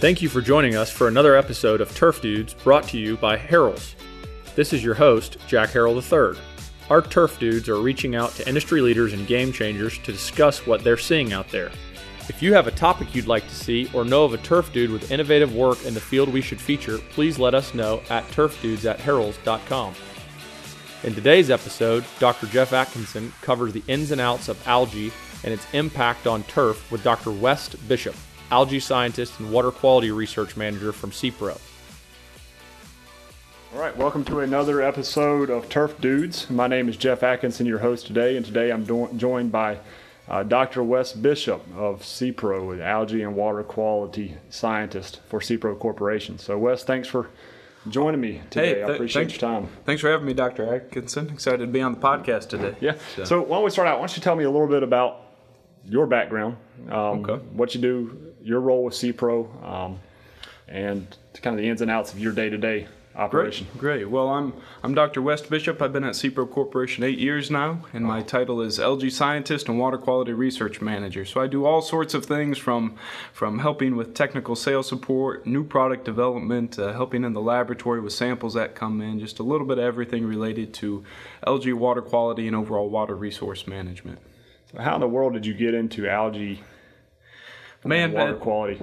Thank you for joining us for another episode of Turf Dudes brought to you by Harrell's. This is your host, Jack Harrell III. Our Turf Dudes are reaching out to industry leaders and game changers to discuss what they're seeing out there. If you have a topic you'd like to see or know of a turf dude with innovative work in the field we should feature, please let us know at turfdudes at harrells.com. In today's episode, Dr. Jeff Atkinson covers the ins and outs of algae and its impact on turf with Dr. West Bishop, algae scientist and water quality research manager from SePRO. All right, welcome to another episode of Turf Dudes. My name is Jeff Atkinson, your host today, and today I'm do- joined by uh, Dr. West Bishop of SePRO, an algae and water quality scientist for SePRO Corporation. So, Wes, thanks for joining me today. Hey, I appreciate thanks, your time. Thanks for having me, Dr. Atkinson. Excited to be on the podcast today. Yeah. So- So, why don't we start out? Why don't you tell me a little bit about your background, um, Okay. what you do, your role with SePRO, um, and kind of the ins and outs of your day to day operation. Great, great. Well, I'm I'm Dr. West Bishop. I've been at SePRO Corporation eight years now, and my title is Algae Scientist and Water Quality Research Manager. So I do all sorts of things from from helping with technical sales support, new product development, uh, helping in the laboratory with samples that come in, just a little bit of everything related to algae water quality and overall water resource management. How in the world did you get into algae Man, water man, quality?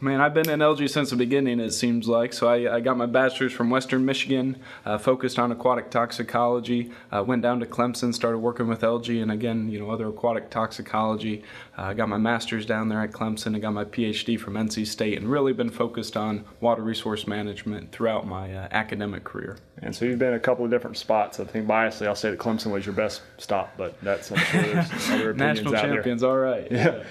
Man, I've been in algae since the beginning, it seems like. So I, I got my bachelor's from Western Michigan, uh, focused on aquatic toxicology. Uh, went down to Clemson, started working with algae and again, you know, other aquatic toxicology. Uh, I got my master's down there at Clemson. I got my PhD from NC State, and really been focused on water resource management throughout my uh, academic career. And so you've been in a couple of different spots. I think biasly, I'll say that Clemson was your best stop, but that's I'm sure there's other opinions National out champions, all right. there.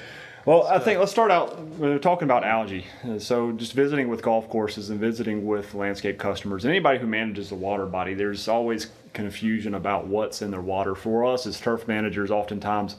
Well, I think let's start out. We're talking about algae. So, just visiting with golf courses and visiting with landscape customers, and anybody who manages the water body, there's always confusion about what's in their water. For us as turf managers, oftentimes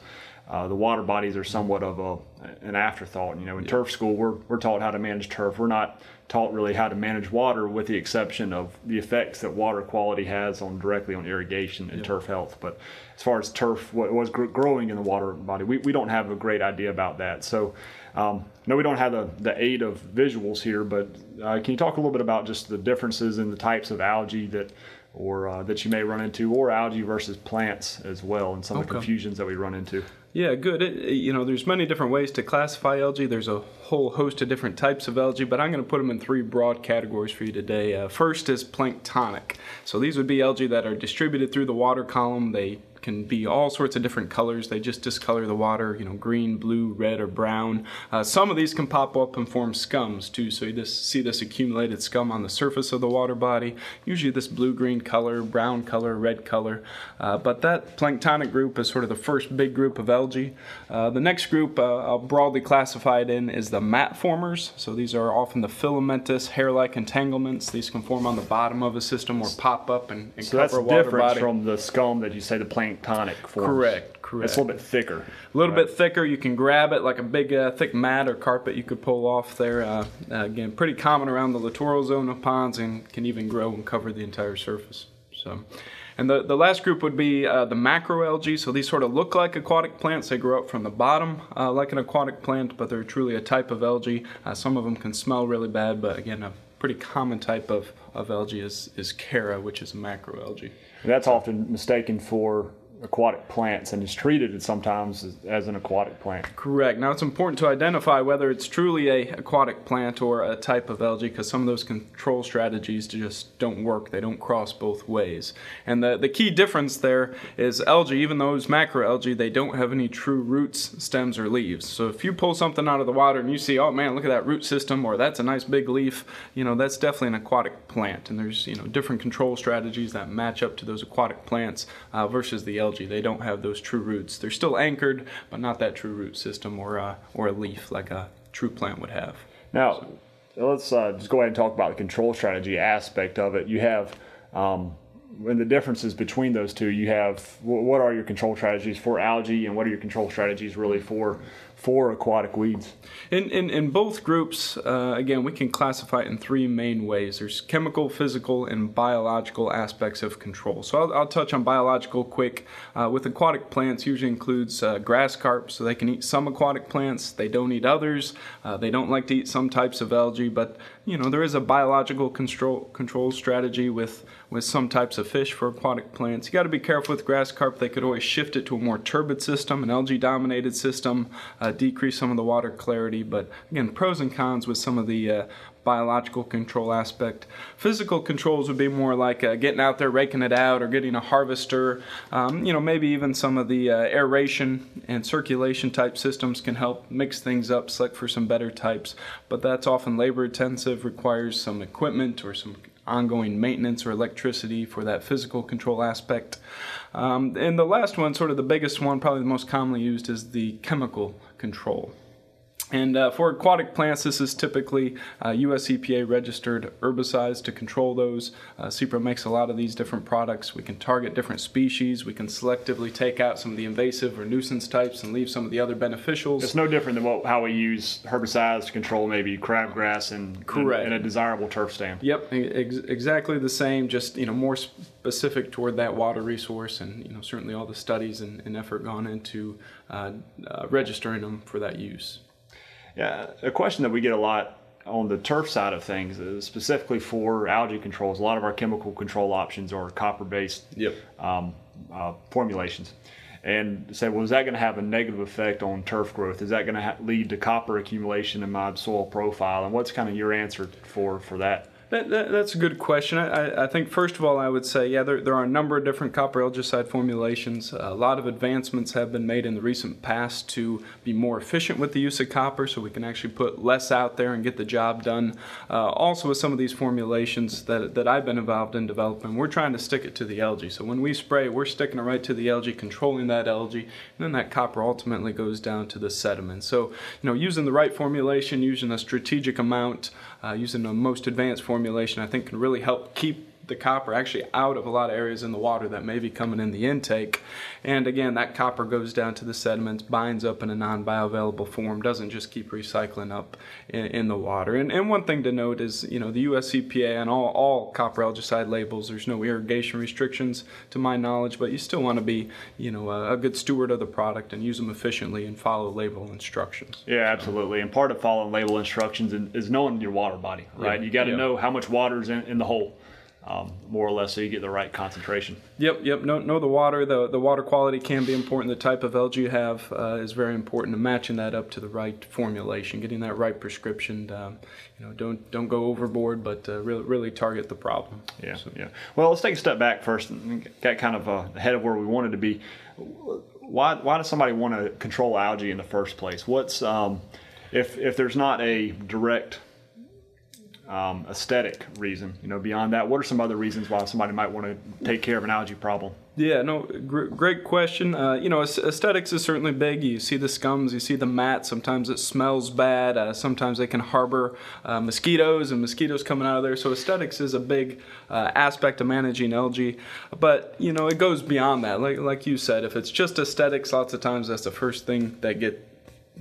uh, the water bodies are somewhat of a an afterthought. You know, in turf school, we're we're taught how to manage turf. We're not taught really how to manage water, with the exception of the effects that water quality has on directly on irrigation and turf health. But as far as turf, what was growing in the water body, we, we don't have a great idea about that. So, um, no, we don't have the, the aid of visuals here, but uh, can you talk a little bit about just the differences in the types of algae that or uh, that you may run into, or algae versus plants as well, and some of the confusions that we run into? Yeah, good. It, you know, there's many different ways to classify algae. There's a whole host of different types of algae, but I'm going to put them in three broad categories for you today. Uh, first is planktonic. So these would be algae that are distributed through the water column. They can be all sorts of different colors. They just discolor the water, you know, green, blue, red, or brown. Uh, some of these can pop up and form scums too. So you just see this accumulated scum on the surface of the water body. Usually this blue-green color, brown color, red color. Uh, but that planktonic group is sort of the first big group of algae. Uh, the next group uh, I'll broadly classify it in is the mat formers. So these are often the filamentous hair-like entanglements. These can form on the bottom of a system or pop up and, and So cover that's a water different from the scum that you say the planktonic forms. Correct, correct. It's a little bit thicker. A little bit thicker. You can grab it like a big, uh, thick mat or carpet you could pull off there. Uh, uh, again, pretty common around the littoral zone of ponds and can even grow and cover the entire surface. So, and the, the last group would be uh, the macroalgae. So these sort of look like aquatic plants. They grow up from the bottom uh, like an aquatic plant, but they're truly a type of algae. Uh, some of them can smell really bad, but again, a pretty common type of, of algae is, is Chara, which is a macroalgae. That's often mistaken for aquatic plants and is treated sometimes as, an aquatic plant. Correct. Now it's important to identify whether it's truly a aquatic plant or a type of algae because some of those control strategies just don't work. They don't cross both ways. And the, the key difference there is algae, even it's macroalgae, they don't have any true roots, stems, or leaves. So if you pull something out of the water and you see, oh man, look at that root system or that's a nice big leaf, you know, that's definitely an aquatic plant. And there's, you know, different control strategies that match up to those aquatic plants uh, versus the algae. They don't have those true roots. They're still anchored, but not that true root system or uh, or a leaf like a true plant would have. Now, let's uh, just go ahead and talk about the control strategy aspect of it. You have, um, and the differences between those two, you have what are your control strategies for algae and what are your control strategies really for for aquatic weeds? In, in, in both groups, uh, again, we can classify it in three main ways there's chemical, physical, and biological aspects of control. So I'll, I'll touch on biological quick. Uh, with aquatic plants, usually includes uh, grass carp, so they can eat some aquatic plants, they don't eat others. Uh, they don't like to eat some types of algae, but you know there is a biological control control strategy with with some types of fish for aquatic plants. You got to be careful with grass carp; they could always shift it to a more turbid system, an algae-dominated system, uh, decrease some of the water clarity. But again, pros and cons with some of the uh, biological control aspect. Physical controls would be more like uh, getting out there, raking it out, or getting a harvester. Um, you know, maybe even some of the uh, aeration and circulation type systems can help mix things up, select for some better types. But that's often labor intensive, requires some equipment or some ongoing maintenance or electricity for that physical control aspect. Um, and the last one, sort of the biggest one, probably the most commonly used, is the chemical control. And uh, for aquatic plants, this is typically uh, US EPA registered herbicides to control those. Uh, SePRO makes a lot of these different products. We can target different species. We can selectively take out some of the invasive or nuisance types and leave some of the other beneficials. It's no different than what, how we use herbicides to control maybe crabgrass and Correct. in a desirable turf stand. Yep, ex- exactly the same. Just you know more specific toward that water resource, and you know certainly all the studies and, and effort gone into uh, uh, registering them for that use. Yeah, a question that we get a lot on the turf side of things, is specifically for algae controls, a lot of our chemical control options are copper-based Yep. um, uh, formulations. And say, well, is that going to have a negative effect on turf growth? Is that going to ha- lead to copper accumulation in my soil profile? And what's kind of your answer for for that? That, that, that's a good question. I, I think, first of all, I would say, yeah, there, there are a number of different copper algicide formulations. a lot of advancements have been made in the recent past to be more efficient with the use of copper so we can actually put less out there and get the job done. Uh, also, with some of these formulations that, that I've been involved in developing, we're trying to stick it to the algae. So when we spray, we're sticking it right to the algae, controlling that algae, and then that copper ultimately goes down to the sediment. So, you know, using the right formulation, using a strategic amount, Uh, using the most advanced formulation, I think can really help keep the copper actually out of a lot of areas in the water that may be coming in the intake. And again, that copper goes down to the sediments, binds up in a non bioavailable form, doesn't just keep recycling up in, in, the water. And, and one thing to note is, you know, the US EPA on all, all copper algicide labels, there's no irrigation restrictions to my knowledge, but you still want to be, you know, a, a good steward of the product and use them efficiently and follow label instructions. Yeah, absolutely. And part of following label instructions is knowing your water body, right? Yeah. You got to Yeah. know how much water is in, in the hole. Um, more or less, so you get the right concentration. Yep, yep. Know, know the water. The, the water quality can be important. The type of algae you have uh, is very important. And matching that up to the right formulation, getting that right prescription. Um, you know, don't don't go overboard, but uh, really really target the problem. Yeah, So- yeah. Well, let's take a step back first and get kind of uh, ahead of where we wanted to be. Why why does somebody want to control algae in the first place? What's um, if if there's not a direct um, aesthetic reason, you know, beyond that, what are some other reasons why somebody might want to take care of an algae problem? Yeah, no, gr- great question. Uh, you know, aesthetics is certainly big. You see the scums, you see the mat. Sometimes it smells bad. Uh, sometimes they can harbor uh, mosquitoes and mosquitoes coming out of there. So aesthetics is a big uh, aspect of managing algae. But you know, it goes beyond that. Like like you said, if it's just aesthetics, lots of times that's the first thing that get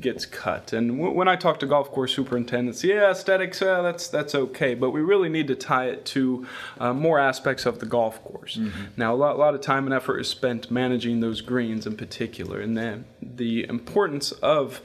gets cut. And w- when I talk to golf course superintendents, yeah, aesthetics, uh, that's that's okay, but we really need to tie it to uh, more aspects of the golf course. Now, a lot, a lot of time and effort is spent managing those greens in particular, and then the importance of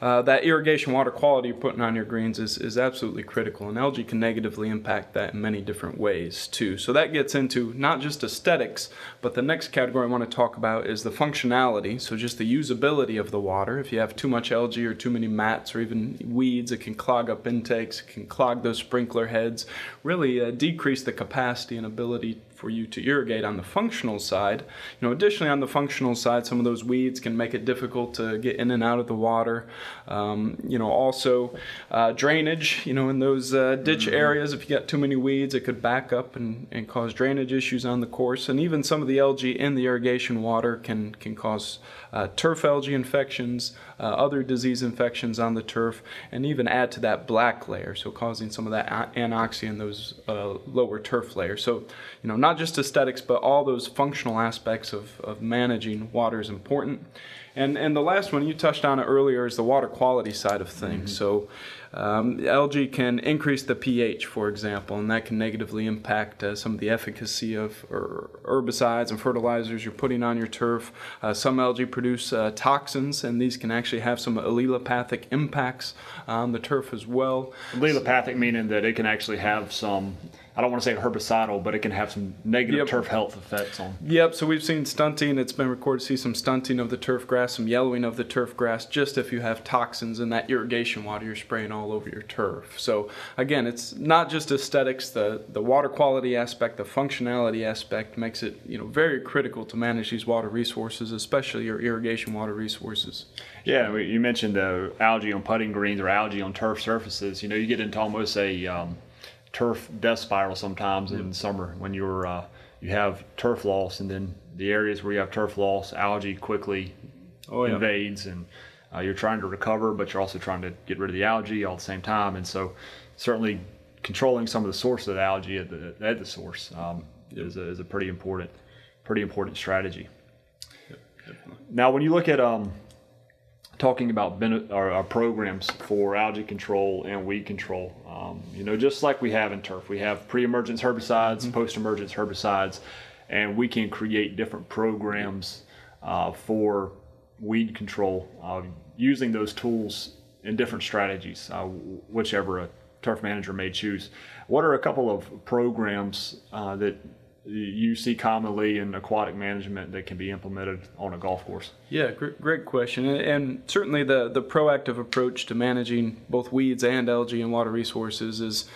uh, that irrigation water quality you're putting on your greens is, is absolutely critical, and algae can negatively impact that in many different ways too. So that gets into not just aesthetics, but the next category I want to talk about is the functionality. So just the usability of the water. If you have too much algae or too many mats or even weeds, it can clog up intakes, it can clog those sprinkler heads, really uh, decrease the capacity and ability for you to irrigate on the functional side. You know, additionally on the functional side, some of those weeds can make it difficult to get in and out of the water. Um, you know, also uh, drainage. You know, in those uh, ditch areas, if you got too many weeds, it could back up and, and cause drainage issues on the course. And even some of the algae in the irrigation water can can cause uh, turf algae infections, uh, other disease infections on the turf, and even add to that black layer, so causing some of that anoxia in those uh, lower turf layers. So, you know, not just aesthetics, but all those functional aspects of, of managing water is important. And and the last one you touched on it earlier is the water quality side of things. So um, algae can increase the pH, for example, and that can negatively impact uh, some of the efficacy of herbicides and fertilizers you're putting on your turf. Uh, some algae produce uh, toxins, and these can actually have some allelopathic impacts on the turf as well. Allelopathic meaning that it can actually have some I don't want to say herbicidal, but it can have some negative yep. turf health effects on. Yep. So we've seen stunting. It's been recorded to see some stunting of the turf grass, some yellowing of the turf grass, just if you have toxins in that irrigation water you're spraying all over your turf. So again, it's not just aesthetics. The the water quality aspect, the functionality aspect makes it you know very critical to manage these water resources, especially your irrigation water resources. Yeah, you mentioned the algae on putting greens or algae on turf surfaces. You know, you get into almost a um, turf death spiral sometimes in summer when you're uh, you have turf loss and then the areas where you have turf loss, algae quickly oh, yeah. invades and uh, you're trying to recover, but you're also trying to get rid of the algae all at the same time. And so, certainly, controlling some of the source of the algae at the, at the source um, yep. is, a, is a pretty important pretty important strategy. Yep, now, when you look at um, talking about our, our, programs for algae control and weed control. Um, you know, just like we have in turf, we have pre-emergence herbicides, mm-hmm. post-emergence herbicides, and we can create different programs uh, for weed control uh, using those tools in different strategies, uh, whichever a turf manager may choose. What are a couple of programs uh, that you see commonly in aquatic management that can be implemented on a golf course? Yeah, great, question. And certainly the, the proactive approach to managing both weeds and algae and water resources is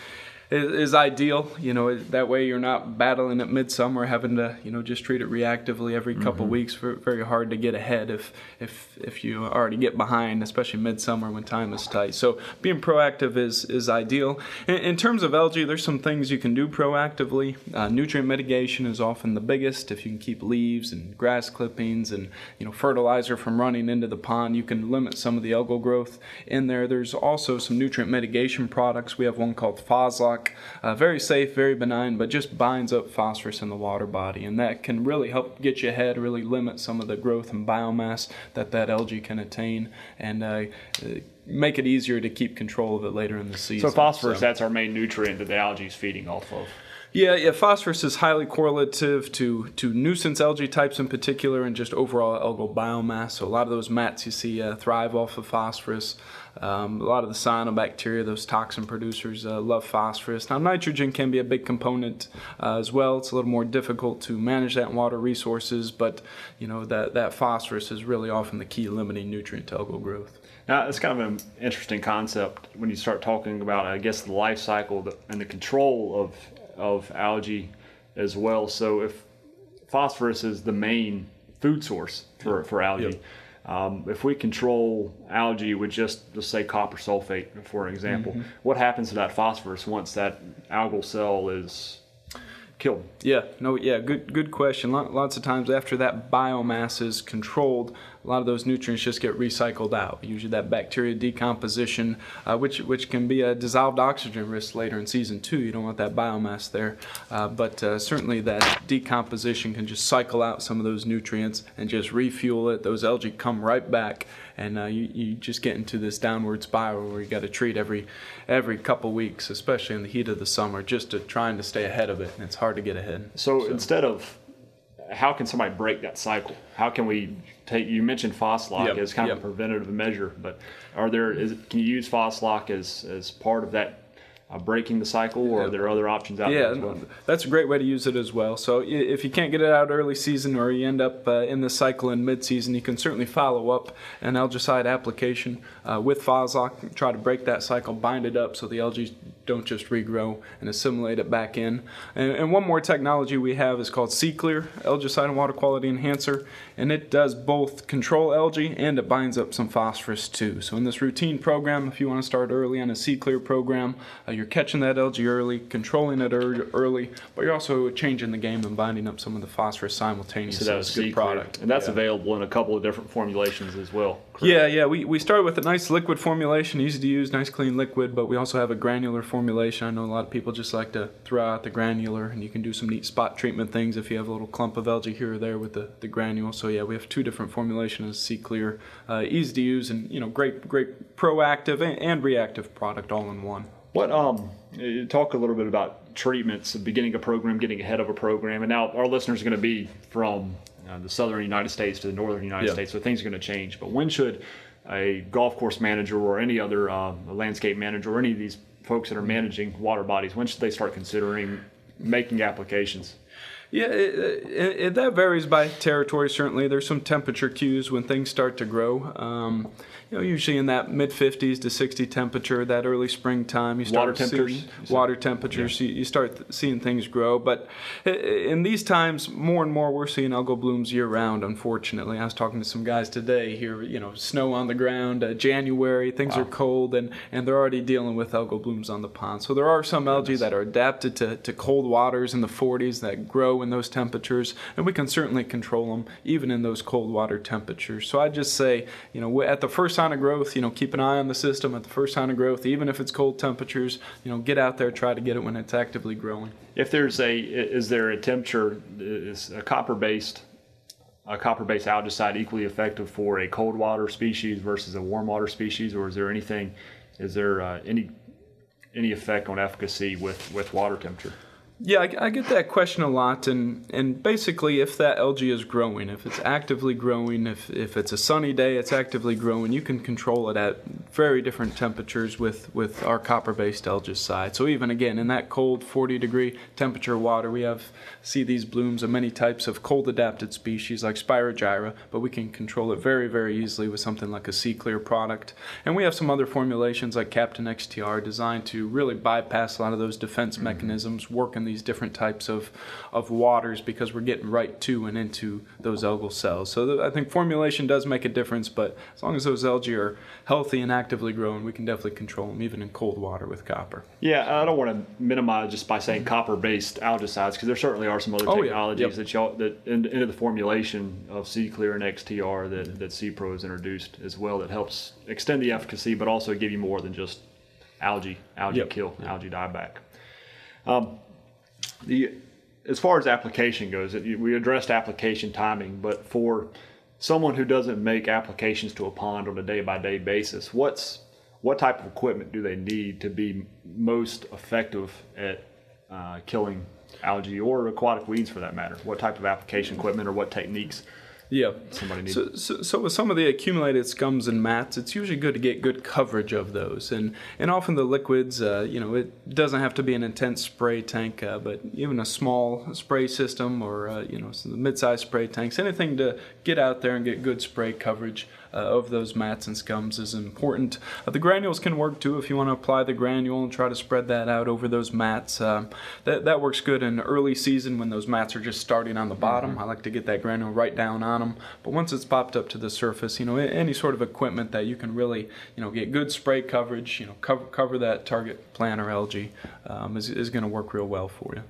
is, is ideal. You know, that way you're not battling at midsummer, having to you know just treat it reactively every couple mm-hmm. weeks. Very hard to get ahead if if if you already get behind, especially midsummer when time is tight. So being proactive is is ideal. In, in terms of algae, there's some things you can do proactively. Uh, nutrient mitigation is often the biggest. If you can keep leaves and grass clippings and you know fertilizer from running into the pond, you can limit some of the algal growth in there. There's also some nutrient mitigation products. We have one called Phoslock uh, very safe, very benign, but just binds up phosphorus in the water body, and that can really help get you ahead, really limit some of the growth and biomass that that algae can attain, and uh, make it easier to keep control of it later in the season. So phosphorus, so, that's our main nutrient that the algae is feeding off of. Yeah, yeah. Phosphorus is highly correlative to to nuisance algae types in particular, and just overall algal biomass. So a lot of those mats you see uh, thrive off of phosphorus. Um, a lot of the cyanobacteria, those toxin producers, uh, love phosphorus. Now, nitrogen can be a big component uh, as well. It's a little more difficult to manage that in water resources, but you know that that phosphorus is really often the key limiting nutrient to algal growth. Now, it's kind of an interesting concept when you start talking about, I guess, the life cycle and the control of of algae as well. So if phosphorus is the main food source for, for algae, yep. um, if we control algae with just, just say copper sulfate, for an example, mm-hmm. what happens to that phosphorus once that algal cell is killed? Yeah, no, yeah, good, good question. Lots of times after that biomass is controlled, a lot of those nutrients just get recycled out. Usually that bacteria decomposition, uh, which which can be a dissolved oxygen risk later in season two. You don't want that biomass there, uh, but uh, certainly that decomposition can just cycle out some of those nutrients and just refuel it. Those algae come right back, and uh, you, you just get into this downward spiral where you got to treat every every couple weeks, especially in the heat of the summer, just to trying to stay ahead of it. And it's hard to get ahead. so. so. instead of how can somebody break that cycle? How can we take? You mentioned Phoslock yep, as kind yep. of a preventative measure, but are there? Is, can you use Phoslock as as part of that uh, breaking the cycle, or are there other options out yeah, there? Yeah, well? that's a great way to use it as well. So if you can't get it out early season, or you end up uh, in the cycle in mid-season, you can certainly follow up an algicide application uh, with Phoslock. Try to break that cycle, bind it up so the algae don't just regrow and assimilate it back in. And, and one more technology we have is called SeClear, Algicide and Water Quality Enhancer, and it does both control algae and it binds up some phosphorus too. So in this routine program, if you want to start early on a SeClear program, uh, you're catching that algae early, controlling it early, but you're also changing the game and binding up some of the phosphorus simultaneously. So that's a good product. And that's yeah. available in a couple of different formulations as well. Correct? Yeah, yeah. We, we started with a nice liquid formulation, easy to use, nice clean liquid, but we also have a granular formulation. I know a lot of people just like to throw out the granular, and you can do some neat spot treatment things if you have a little clump of algae here or there with the, the granule. So yeah, we have two different formulations: SeClear, uh, easy to use, and you know, great great proactive and, and reactive product all in one. What um, talk a little bit about treatments, beginning a program, getting ahead of a program, and now our listeners are going to be from uh, the southern United States to the northern United yeah. States, so things are going to change. But when should a golf course manager or any other uh, landscape manager or any of these folks that are managing water bodies, when should they start considering making applications? Yeah, it, it, it, that varies by territory. Certainly, there's some temperature cues when things start to grow. Um, you know, usually in that mid 50s to 60 temperature, that early springtime, you start water temperatures. Water temperatures, yeah. you, you, start seeing things grow. But in these times, more and more, we're seeing algal blooms year round. Unfortunately, I was talking to some guys today here. You know, snow on the ground, uh, January, things wow. are cold, and and they're already dealing with algal blooms on the pond. So there are some algae that are adapted to, to cold waters in the 40s that grow in those temperatures, and we can certainly control them even in those cold water temperatures. So I just say, you know, at the first sign of growth, you know, keep an eye on the system at the first sign of growth, even if it's cold temperatures. You know, get out there, try to get it when it's actively growing. If there's a, is there a temperature, is a copper-based, a copper-based algicide equally effective for a cold water species versus a warm water species, or is there anything, is there uh, any any effect on efficacy with with water temperature? Yeah, I, I, get that question a lot, and, and basically, if that algae is growing, if it's actively growing, if, if it's a sunny day, it's actively growing, you can control it at very different temperatures with, with our copper-based algicide. So even again, in that cold 40 degree temperature water, we have see these blooms of many types of cold-adapted species like Spirogyra, but we can control it very, very easily with something like a SeClear product. And we have some other formulations like Captain XTR designed to really bypass a lot of those defense mechanisms, work in these different types of, of waters because we're getting right to and into those algal cells. So I think formulation does make a difference, but as long as those algae are healthy and actively growing, we can definitely control them even in cold water with copper. Yeah, I don't want to minimize just by saying copper-based algicides because there certainly are some other oh, technologies yeah. yep. that y'all that into the formulation of SeClear and XTR that that SePRO has introduced as well that helps extend the efficacy, but also give you more than just algae algae yep. kill yep. algae dieback. Um, the as far as application goes, we addressed application timing, but for someone who doesn't make applications to a pond on a day by day basis, what's what type of equipment do they need to be most effective at uh, killing algae or aquatic weeds for that matter? What type of application equipment or what techniques yeah. Somebody needs. So, so, so, with some of the accumulated scums and mats, it's usually good to get good coverage of those, and and often the liquids, uh, you know, it doesn't have to be an intense spray tank, uh, but even a small spray system or uh, you know, mid-sized spray tanks, anything to get out there and get good spray coverage of those mats and scums is important. Uh, the granules can work too if you want to apply the granule and try to spread that out over those mats. Um, that, that works good in early season when those mats are just starting on the bottom. Mm-hmm. I like to get that granule right down on them. But once it's popped up to the surface, you know, any sort of equipment that you can really, you know, get good spray coverage, you know, cover, cover that target plant or algae um, is, is going to work real well for you.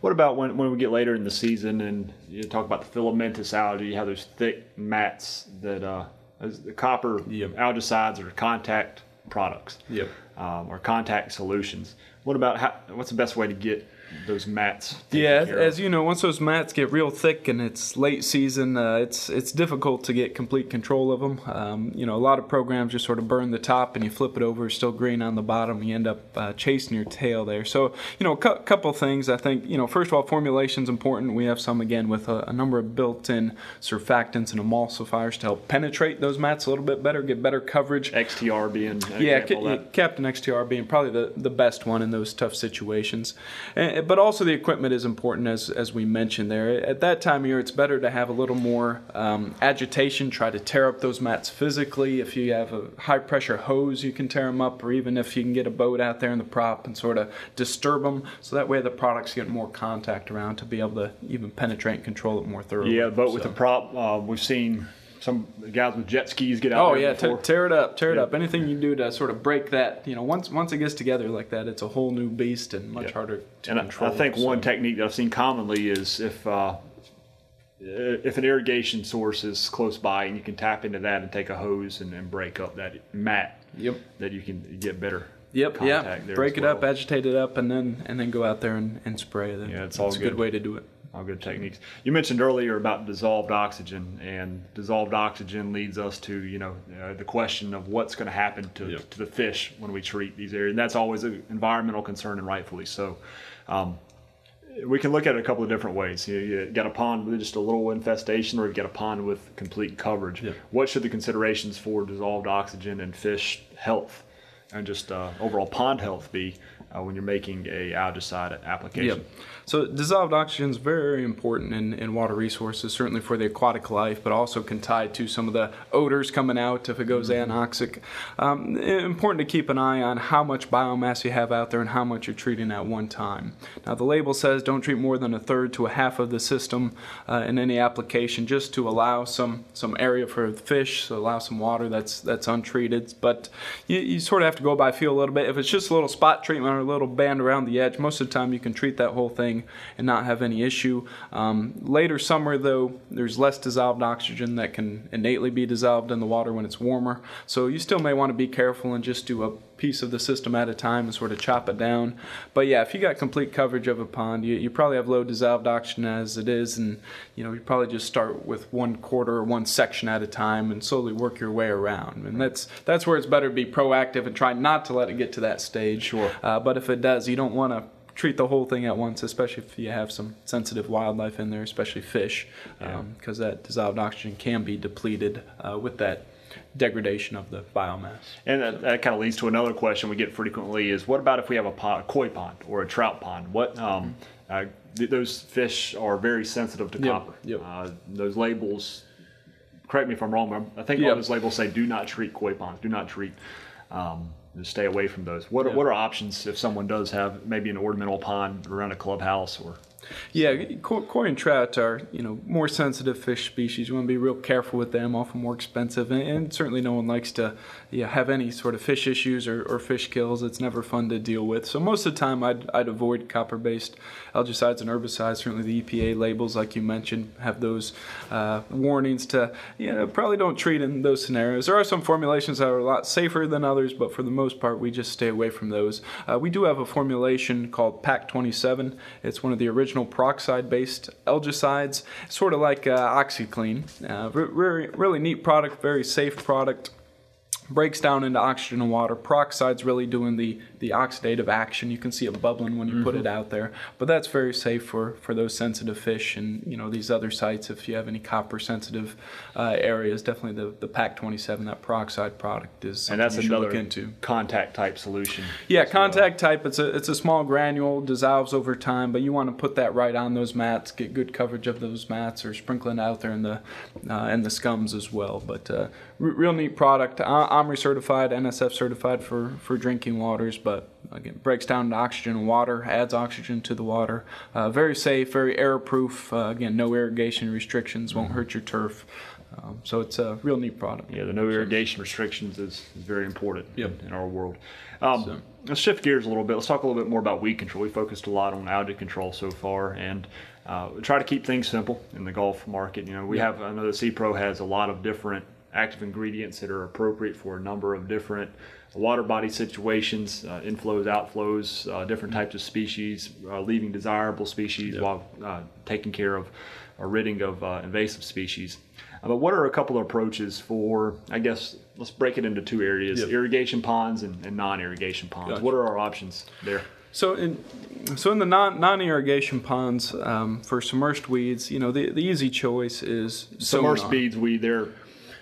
What about when, when we get later in the season and you talk about the filamentous algae, you have those thick mats that uh, the copper yep. algicides are contact products yep. um, or contact solutions. What about how, what's the best way to get those mats. Yeah, as you know, once those mats get real thick and it's late season, uh, it's it's difficult to get complete control of them. Um, you know, a lot of programs just sort of burn the top and you flip it over, still green on the bottom. You end up uh, chasing your tail there. So, you know, a cu- couple things. I think you know, first of all, formulation is important. We have some again with a, a, number of built-in surfactants and emulsifiers to help penetrate those mats a little bit better, get better coverage. XTR being yeah, Captain XTR being probably the, the best one in those tough situations. And, but also the equipment is important as as we mentioned there. At that time of year, it's better to have a little more um, agitation. Try to tear up those mats physically. If you have a high pressure hose, you can tear them up, or even if you can get a boat out there in the prop and sort of disturb them, so that way the products get more contact around to be able to even penetrate and control it more thoroughly. Yeah, but so. with the prop, uh, we've seen some guys with jet skis get out. Oh yeah, t- tear it up, tear it up. Anything you do to sort of break that, you know, once once it gets together like that, it's a whole new beast and much harder to and control. I, I think so. one technique that I've seen commonly is if uh, if an irrigation source is close by and you can tap into that and take a hose and, and break up that mat. Yep. That you can get better Yep, yeah. Break it up, agitate it up, and then and then go out there and, and spray. Then Yeah, it's all That's a good good. way to do it. All good techniques. You mentioned earlier about dissolved oxygen, and dissolved oxygen leads us to you know uh, the question of what's going to happen to, Yep. to the fish when we treat these areas, and that's always an environmental concern, and rightfully so. Um, we can look at it a couple of different ways. You, you got a pond with just a little infestation, or you've got a pond with complete coverage. Yep. What should the considerations for dissolved oxygen and fish health and just uh, overall pond health be uh, when you're making a algicide application? Yep. So dissolved oxygen is very important in, in water resources, certainly for the aquatic life, but also can tie to some of the odors coming out if it goes anoxic. Um, important to keep an eye on how much biomass you have out there and how much you're treating at one time. Now the label says don't treat more than a third to a half of the system uh, in any application, just to allow some some area for the fish, so allow some water that's that's untreated. But you, you sort of have to go by feel a little bit. If it's just a little spot treatment or a little band around the edge, most of the time you can treat that whole thing and not have any issue. Um, later summer, though, there's less dissolved oxygen that can innately be dissolved in the water when it's warmer. So you still may want to be careful and just do a piece of the system at a time and sort of chop it down. But yeah, if you got complete coverage of a pond, you, you probably have low dissolved oxygen as it is, and you know you probably just start with one quarter or one section at a time and slowly work your way around. And that's that's where it's better to be proactive and try not to let it get to that stage. Sure. Uh, but if it does, you don't want to treat the whole thing at once, especially if you have some sensitive wildlife in there, especially fish, because that dissolved oxygen can be depleted uh, with that degradation of the biomass. And that, that kind of leads to another question we get frequently is what about if we have a, pond, a koi pond or a trout pond? What um, uh, th- those fish are very sensitive to Yep, copper. yep. Uh, those labels, correct me if I'm wrong, but I think all those labels say do not treat koi ponds, do not treat. Um, stay away from those. What are, what are options if someone does have maybe an ornamental pond around a clubhouse or Yeah, koi and trout are you know more sensitive fish species. You want to be real careful with them. Often more expensive, and, and certainly no one likes to yeah, have any sort of fish issues or, or fish kills. It's never fun to deal with. So most of the time, I'd, I'd avoid copper-based algicides and herbicides. Certainly the EPA labels, like you mentioned, have those uh, warnings to you know probably don't treat in those scenarios. There are some formulations that are a lot safer than others, but for the most part, we just stay away from those. Uh, we do have a formulation called PAK 27. It's one of the original peroxide-based algicides, sort of like uh, OxiClean. Uh, re- really, really neat product, very safe product breaks down into oxygen and water. Peroxide's really doing the, the oxidative action. You can see it bubbling when you put it out there. But that's very safe for, for those sensitive fish and you know these other sites. If you have any copper sensitive uh, areas, definitely the, the PAK 27, that peroxide product is and that's another look into. contact type solution. Yeah, as well. contact type. It's a it's a small granule, dissolves over time, but you want to put that right on those mats, get good coverage of those mats, or sprinkling out there in the uh, in the scums as well. But uh, r- real neat product. I- OMRI certified, NSF certified for for drinking waters, but again breaks down to oxygen and water, adds oxygen to the water. Uh, very safe, very error proof. Uh, again, no irrigation restrictions, won't hurt your turf. Um, so it's a real neat product. Yeah, the no irrigation restrictions is, is very important Yep. in, in our world. Um, So- Let's shift gears a little bit. Let's talk a little bit more about weed control. We focused a lot on algae control so far, and uh, try to keep things simple in the golf market. You know, we have I know the SePRO has a lot of different active ingredients that are appropriate for a number of different water body situations, uh, inflows, outflows, uh, different types of species, uh, leaving desirable species while uh, taking care of or ridding of uh, invasive species. Uh, but what are a couple of approaches for, I guess, let's break it into two areas Yep. irrigation ponds and, and non irrigation ponds. Gotcha. What are our options there? So in so in the non non irrigation ponds um, for submerged weeds, you know the, the easy choice is Submerged sonar. beads, we they're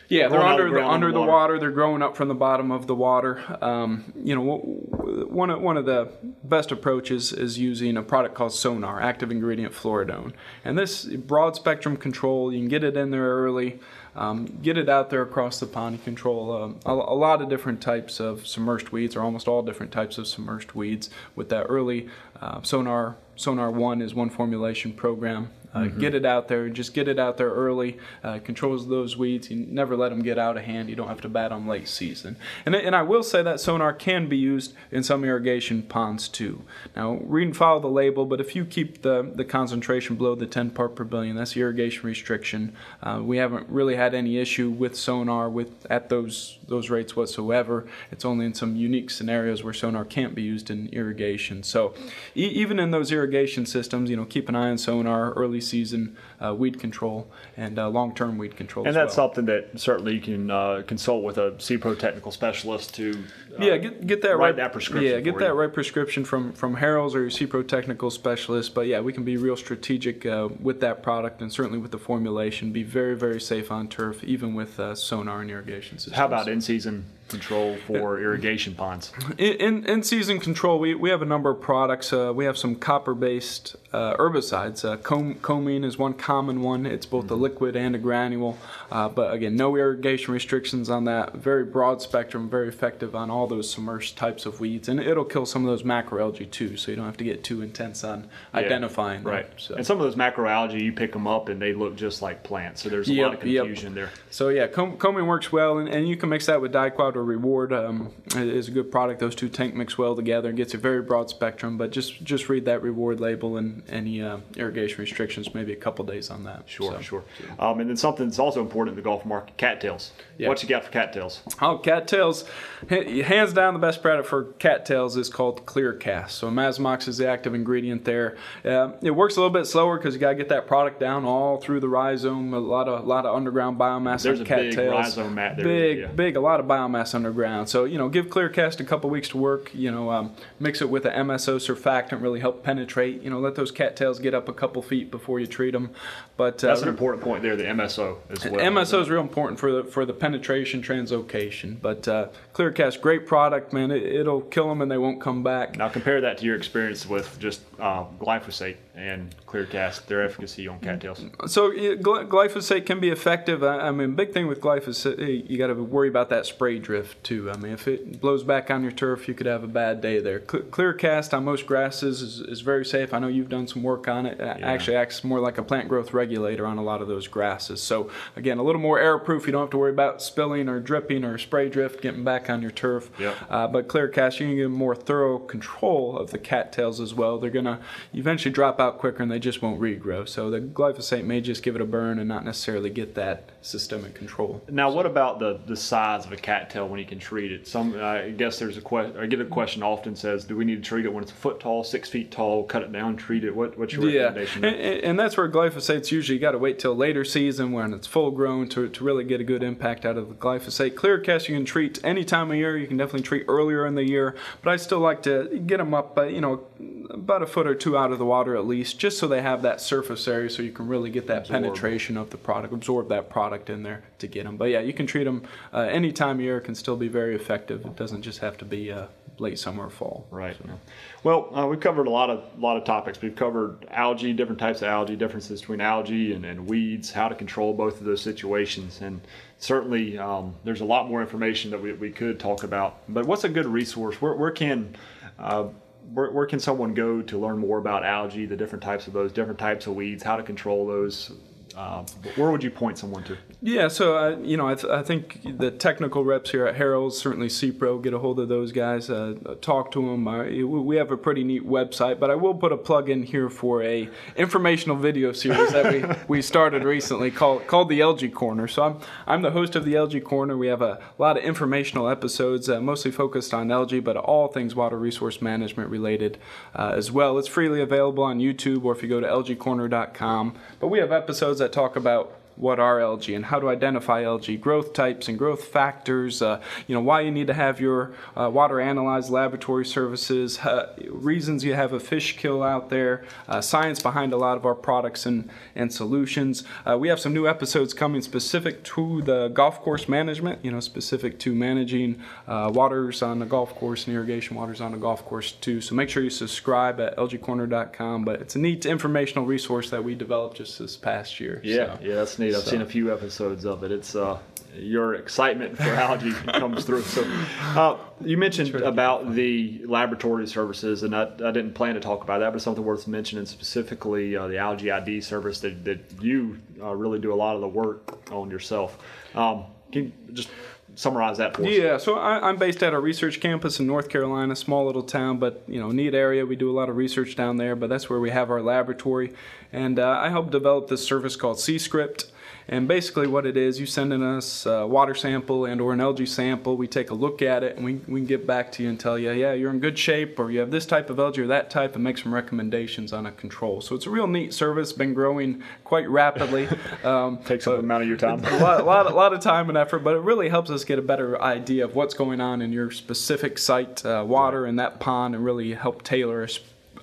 Yeah, they're growing out of under the under the the water. They're growing up from the bottom of the water. Um, you know, one of one of the best approaches is using a product called Sonar, active ingredient fluridone, and this broad spectrum control. You can get it in there early, um, get it out there across the pond. You control um, a, a lot of different types of submerged weeds, or almost all different types of submerged weeds with that early uh, Sonar. Sonar One is one formulation program. Uh, mm-hmm. Get it out there. Just get it out there early. Uh, controls those weeds. You never let them get out of hand. You don't have to bat them late season. And, and I will say that sonar can be used in some irrigation ponds too. Now, read and follow the label, but if you keep the, the concentration below the 10 part per billion, that's the irrigation restriction. Uh, we haven't really had any issue with sonar with at those those rates whatsoever. It's only in some unique scenarios where sonar can't be used in irrigation. So e- even in those irrigation systems, you know, keep an eye on sonar, early season uh, weed control, and uh, long-term weed control. And that's well. something that certainly you can uh, consult with a SePRO technical specialist to uh, yeah get, get that right that prescription. Yeah, get that you. right prescription from from Harrell's or your SePRO technical specialist. But yeah, we can be real strategic uh, with that product and certainly with the formulation. Be very very safe on turf, even with uh, sonar and irrigation systems. How about in-season control for irrigation ponds? In, in, season control, we, we have a number of products. Uh, we have some copper based uh, herbicides. Uh, com- Komeen is one common one, it's both mm-hmm. a liquid and a granule. Uh, but again, no irrigation restrictions on that. Very broad spectrum, very effective on all those submerged types of weeds. And it'll kill some of those macroalgae too, so you don't have to get too intense on yeah, identifying right. them. So. And some of those macroalgae, you pick them up and they look just like plants. So there's a yep, lot of confusion yep. there. So yeah, Com- Komeen works well, and, and you can mix that with Diquat or Reward. Um, is a good product. Those two tank mix well together and gets a very broad spectrum. But just just read that Reward label and any uh, irrigation restrictions, maybe a couple days on that. Sure, so, sure. Um, and then something that's also important in the golf market: cattails. Yeah. What you got for cattails? Oh, cattails, hands down, the best product for cattails is called Clear Cast. So Mazamox is the active ingredient there. Uh, it works a little bit slower because you got to get that product down all through the rhizome. A lot of a lot of underground biomass. There's a cattails. big rhizome mat there. Big, yeah. big, a lot of biomass underground. So you know, give Clear Cast a couple weeks to work. You know, um, mix it with an MSO surfactant, really help penetrate. You know, let those cattails get up a couple feet before you treat them. But uh, that's an important point there. The MSO as well. MSO is real important for the for the penetration translocation. But uh, ClearCast, great product, man. It, will kill them and they won't come back. Now compare that to your experience with just uh, glyphosate and ClearCast, their efficacy on cattails. So glyphosate can be effective. I, mean, big thing with glyphosate, you got to worry about that spray drift too. I mean, if it blows back on your turf, you could have a bad day there. ClearCast on most grasses is, is very safe. I know you've done some work on it. It yeah. actually acts more like a plant growth regulator on a lot of those grasses. So again, a little more air proof. You don't have to worry about spilling or dripping or spray drift getting back on your turf. Yep. Uh, but ClearCast, you can get more thorough control of the cattails as well. They're gonna eventually drop out quicker and they just won't regrow. So the glyphosate may just give it a burn and not necessarily get that systemic control. Now, what about the the size of a cattail when you can treat it? Some I guess there's a question. I get a question often says, do we need to treat it when it's a foot tall, six feet tall, cut it down, treat it? What, what's your recommendation? Yeah, and, and, that's where glyphosate's usually got to wait till later season when it's full grown to, to really get a good impact out of the glyphosate. Clear cast you can treat any time of year. You can definitely treat earlier in the year, but I still like to get them up, uh, you know, about a foot or two out of the water at least, just so they have that surface area so you can really get that absorb. penetration of the product, absorb that product in there to get them. But yeah, you can treat them uh, any time of year. Can still be very effective. It doesn't just have to be uh, late summer or fall. Right. So. Well, uh, we've covered a lot of lot of topics. We've covered algae, different types of algae, differences between algae and, and weeds, how to control both of those situations, and certainly um, there's a lot more information that we, we could talk about. But what's a good resource? Where, where can uh, where, where can someone go to learn more about algae, the different types of those, different types of weeds, how to control those, uh, where would you point someone to? Yeah, so uh, you know, I, th- I, think the technical reps here at Harrell's, certainly SePRO, get a hold of those guys, uh, talk to them. Uh, we have a pretty neat website, but I will put a plug in here for a informational video series that we, we started recently called called the Algae Corner. So I'm I'm the host of the Algae Corner. We have a lot of informational episodes, uh, mostly focused on algae, but all things water resource management related uh, as well. It's freely available on YouTube, or if you go to algaecorner.com. But we have episodes that that talk about what are algae and how to identify algae, growth types and growth factors, uh, you know, why you need to have your uh, water analyzed, laboratory services, uh, reasons you have a fish kill out there, uh, science behind a lot of our products and, and solutions. Uh, we have some new episodes coming specific to the golf course management, you know, specific to managing uh, waters on the golf course and irrigation waters on the golf course too. So make sure you subscribe at algaecorner.com. But it's a neat informational resource that we developed just this past year. Yeah, so. yeah, that's neat. I've so. seen a few episodes of it. It's uh, your excitement for algae comes through. So, uh, you mentioned about the laboratory services, and I, I, didn't plan to talk about that, but something worth mentioning specifically uh, the Algae ID service that, that you uh, really do a lot of the work on yourself. Um, can you just summarize that for us? Yeah, so I, am based at our research campus in North Carolina, small little town, but you know, neat area. We do a lot of research down there, but that's where we have our laboratory, and uh, I helped develop this service called SeScript. And basically, what it is, you send in us a water sample and or an algae sample. We take a look at it, and we, we can get back to you and tell you, yeah, you're in good shape, or you have this type of algae or that type, and make some recommendations on a control. So it's a real neat service. Been growing quite rapidly. Um, Takes a amount of your time. a lot, a lot, a lot of time and effort, but it really helps us get a better idea of what's going on in your specific site, uh, water, in that pond, and really help tailor a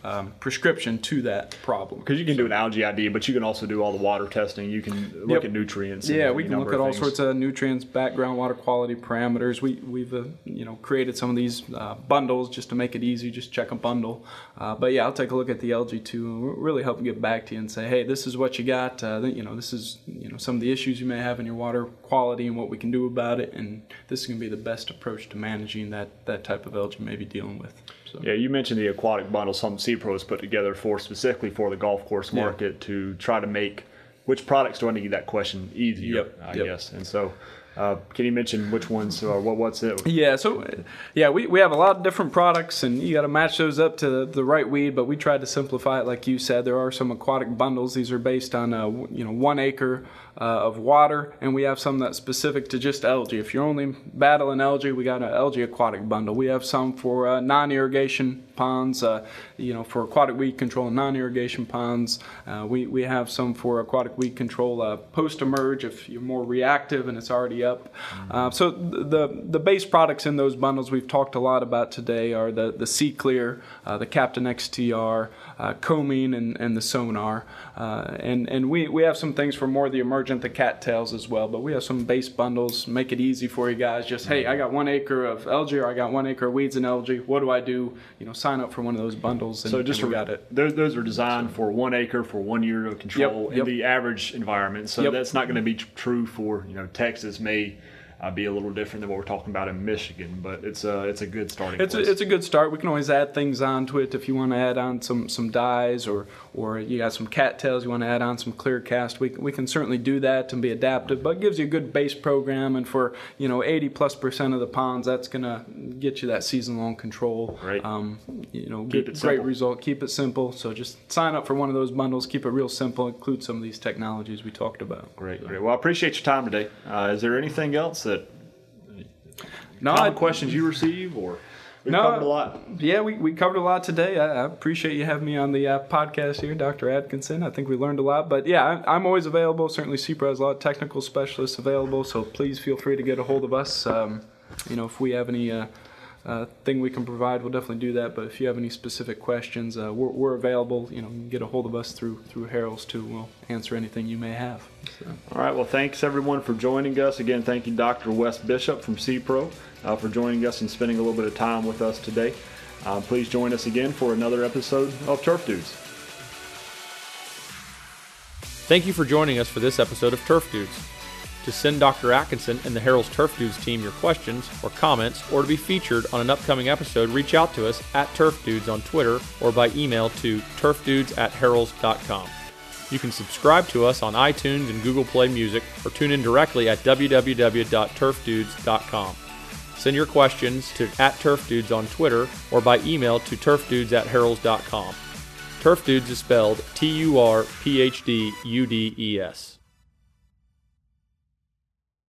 um, prescription to that problem. Because you can do an algae ID, but you can also do all the water testing. You can look yep. at nutrients. Yeah, we can look at all sorts of nutrients, background water quality parameters. We we've uh, you know created some of these uh, bundles just to make it easy. Just check a bundle. Uh, but yeah, I'll take a look at the algae too, and really help get back to you and say, hey, this is what you got. Uh, you know, this is you know some of the issues you may have in your water quality and what we can do about it, and this is going to be the best approach to managing that that type of algae you may be dealing with. So. Yeah, you mentioned the aquatic bundle. Some SePRO has put together for specifically for the golf course market yeah. to try to make which products do I need that question easier, yep. I yep. guess. And so uh, can you mention which ones or what, what's it? Yeah, so yeah, we, we have a lot of different products, and you got to match those up to the, the, right weed. But we tried to simplify it, like you said. There are some aquatic bundles. These are based on uh, you know one acre uh, of water, and we have some that's specific to just algae. If you're only battling algae, we got an algae aquatic bundle. We have some for uh, non-irrigation ponds, uh, you know, for aquatic weed control and non-irrigation ponds. Uh, we we have some for aquatic weed control post-emerge if you're more reactive and it's already up. Uh, so the the base products in those bundles we've talked a lot about today are the the SeClear, uh, the Captain XTR, uh, Komeen, and, and the Sonar, uh, and and we we have some things for more the emergent, the cattails as well. But we have some base bundles. Make it easy for you guys. Just hey, I got one acre of algae, or I got one acre of weeds and algae. What do I do? You know, sign up for one of those bundles. And, so just and got it. Those, those are designed for one acre for one year of control yep, in the average environment. So yep. that's not going to be true for you know Texas may uh, be a little different than what we're talking about in Michigan. But it's a it's a good starting. It's place. a, it's a good start. We can always add things onto it if you want to add on some some dyes or or you got some cattails you want to add on some Clearcast. We we can certainly do that and be adaptive. But it gives you a good base program, and for you know 80 plus percent of the ponds, that's gonna get you that season long control. Right. Um, you know, keep great result. Keep it simple. So just sign up for one of those bundles. Keep it real simple. Include some of these technologies we talked about. Great. So. Great. Well, I appreciate your time today. Uh, is there anything else that no, common I, questions you receive or we no, covered a lot. Yeah, we, we covered a lot today. I, I appreciate you having me on the uh, podcast here, Dr. Atkinson. I think we learned a lot. But yeah, I, am always available. Certainly, SePRO has a lot of technical specialists available. So please feel free to get a hold of us. Um, you know, if we have any uh, uh, thing we can provide, we'll definitely do that. But if you have any specific questions, uh, we're, we're, available. You know, you get a hold of us through through Harrell's too. We'll answer anything you may have. So. All right. Well, thanks everyone for joining us. Again, thank you, Dr. Wes Bishop from SePRO, uh, for joining us and spending a little bit of time with us today. Uh, please join us again for another episode of Turf Dudes. Thank you for joining us for this episode of Turf Dudes. To send Dr. Atkinson and the Harrell's Turf Dudes team your questions or comments, or to be featured on an upcoming episode, reach out to us at Turf Dudes on Twitter or by email to turfdudes at harrells.com. You can subscribe to us on iTunes and Google Play Music or tune in directly at www.turfdudes.com. Send your questions to at Turf Dudes on Twitter or by email to turfdudes at harrells.com. Turf Dudes is spelled T U R P H D U D E S.